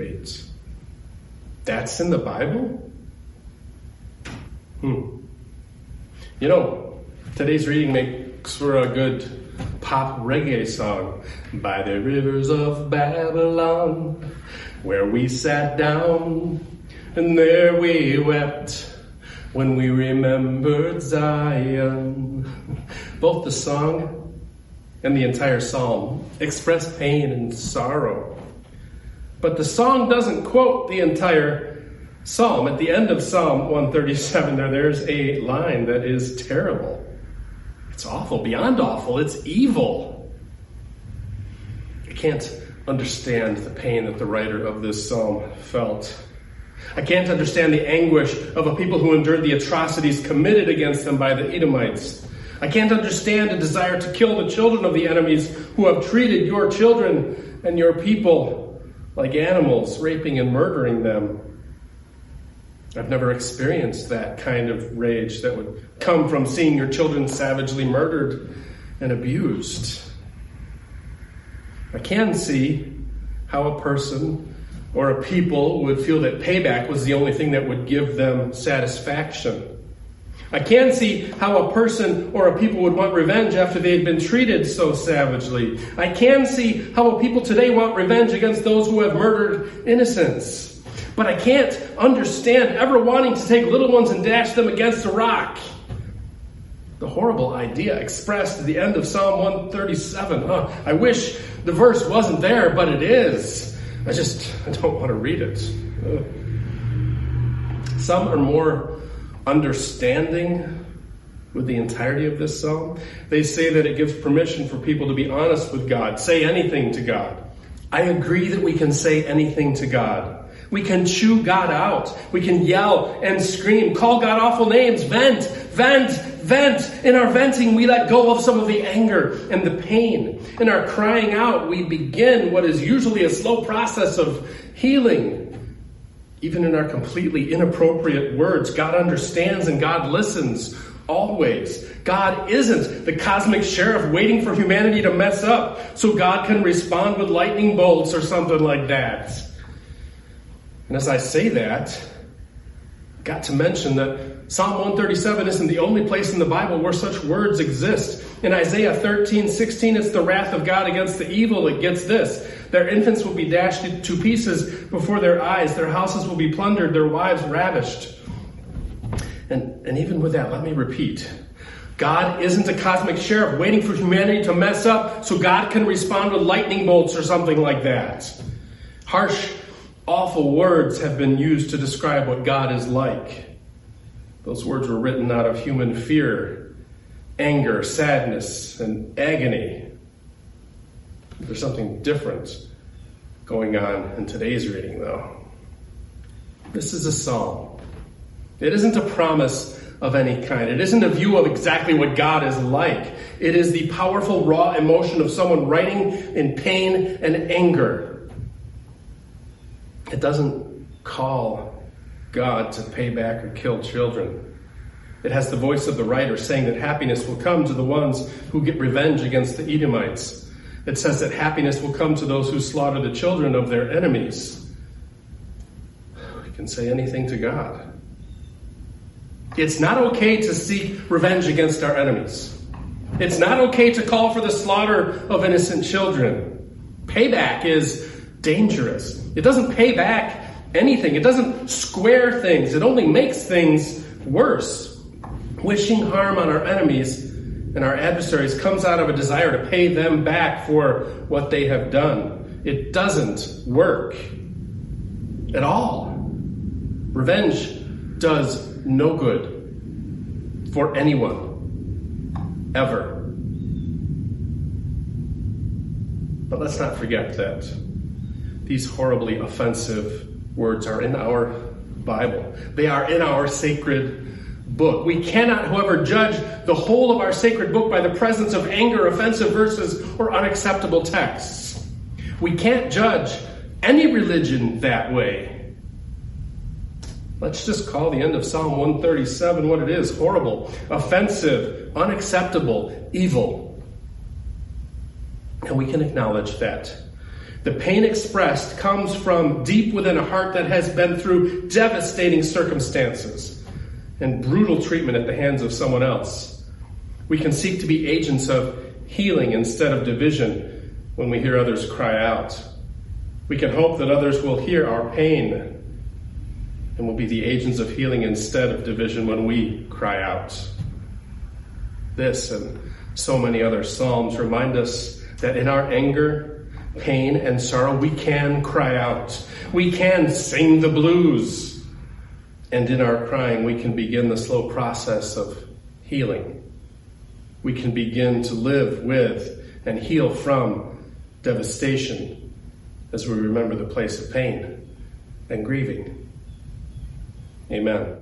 Wait, that's in the Bible? Hmm. You know, today's reading makes for a good pop reggae song. By the rivers of Babylon, where we sat down, and there we wept when we remembered Zion. Both the song and the entire psalm express pain and sorrow. But the song doesn't quote the entire psalm. At the end of Psalm 137, there, there's a line that is terrible. It's awful, beyond awful. It's evil. I can't understand the pain that the writer of this psalm felt. I can't understand the anguish of a people who endured the atrocities committed against them by the Edomites. I can't understand a desire to kill the children of the enemies who have treated your children and your people like animals, raping and murdering them. I've never experienced that kind of rage that would come from seeing your children savagely murdered and abused. I can see how a person or a people would feel that payback was the only thing that would give them satisfaction. I can see how a person or a people would want revenge after they had been treated so savagely. I can see how a people today want revenge against those who have murdered innocents. But I can't understand ever wanting to take little ones and dash them against a rock. The horrible idea expressed at the end of Psalm 137. Huh? I wish the verse wasn't there, but it is. I just I don't want to read it. Some are more understanding with the entirety of this psalm. They say that it gives permission for people to be honest with God, say anything to God. I agree that we can say anything to God. We can chew God out. We can yell and scream, call God awful names, vent, vent, vent. In our venting, we let go of some of the anger and the pain. In our crying out, we begin what is usually a slow process of healing. Even in our completely inappropriate words, God understands and God listens always. God isn't the cosmic sheriff waiting for humanity to mess up so God can respond with lightning bolts or something like that. And as I say that, I got to mention that Psalm 137 isn't the only place in the Bible where such words exist. In Isaiah 13, 16, it's the wrath of God against the evil. It gets this. Their infants will be dashed to pieces before their eyes. Their houses will be plundered. Their wives ravished. And, and even with that, let me repeat. God isn't a cosmic sheriff waiting for humanity to mess up so God can respond with lightning bolts or something like that. Harsh awful words have been used to describe what God is like. Those words were written out of human fear, anger, sadness, and agony. There's something different going on in today's reading, though. This is a psalm. It isn't a promise of any kind. It isn't a view of exactly what God is like. It is the powerful, raw emotion of someone writing in pain and anger it doesn't call God to pay back or kill children. It has the voice of the writer saying that happiness will come to the ones who get revenge against the Edomites. It says that happiness will come to those who slaughter the children of their enemies. We can say anything to God. It's not okay to seek revenge against our enemies. It's not okay to call for the slaughter of innocent children. Payback is dangerous. It doesn't pay back anything, it doesn't square things, it only makes things worse. Wishing harm on our enemies and our adversaries comes out of a desire to pay them back for what they have done. It doesn't work at all. Revenge does no good for anyone, ever. But let's not forget that these horribly offensive words are in our Bible. They are in our sacred book. We cannot, however, judge the whole of our sacred book by the presence of anger, offensive verses, or unacceptable texts. We can't judge any religion that way. Let's just call the end of Psalm 137 what it is horrible, offensive, unacceptable, evil. And we can acknowledge that The pain expressed comes from deep within a heart that has been through devastating circumstances and brutal treatment at the hands of someone else. We can seek to be agents of healing instead of division when we hear others cry out. We can hope that others will hear our pain and will be the agents of healing instead of division when we cry out. This and so many other Psalms remind us that in our anger, pain, and sorrow, we can cry out. We can sing the blues. And in our crying, we can begin the slow process of healing. We can begin to live with and heal from devastation as we remember the place of pain and grieving. Amen.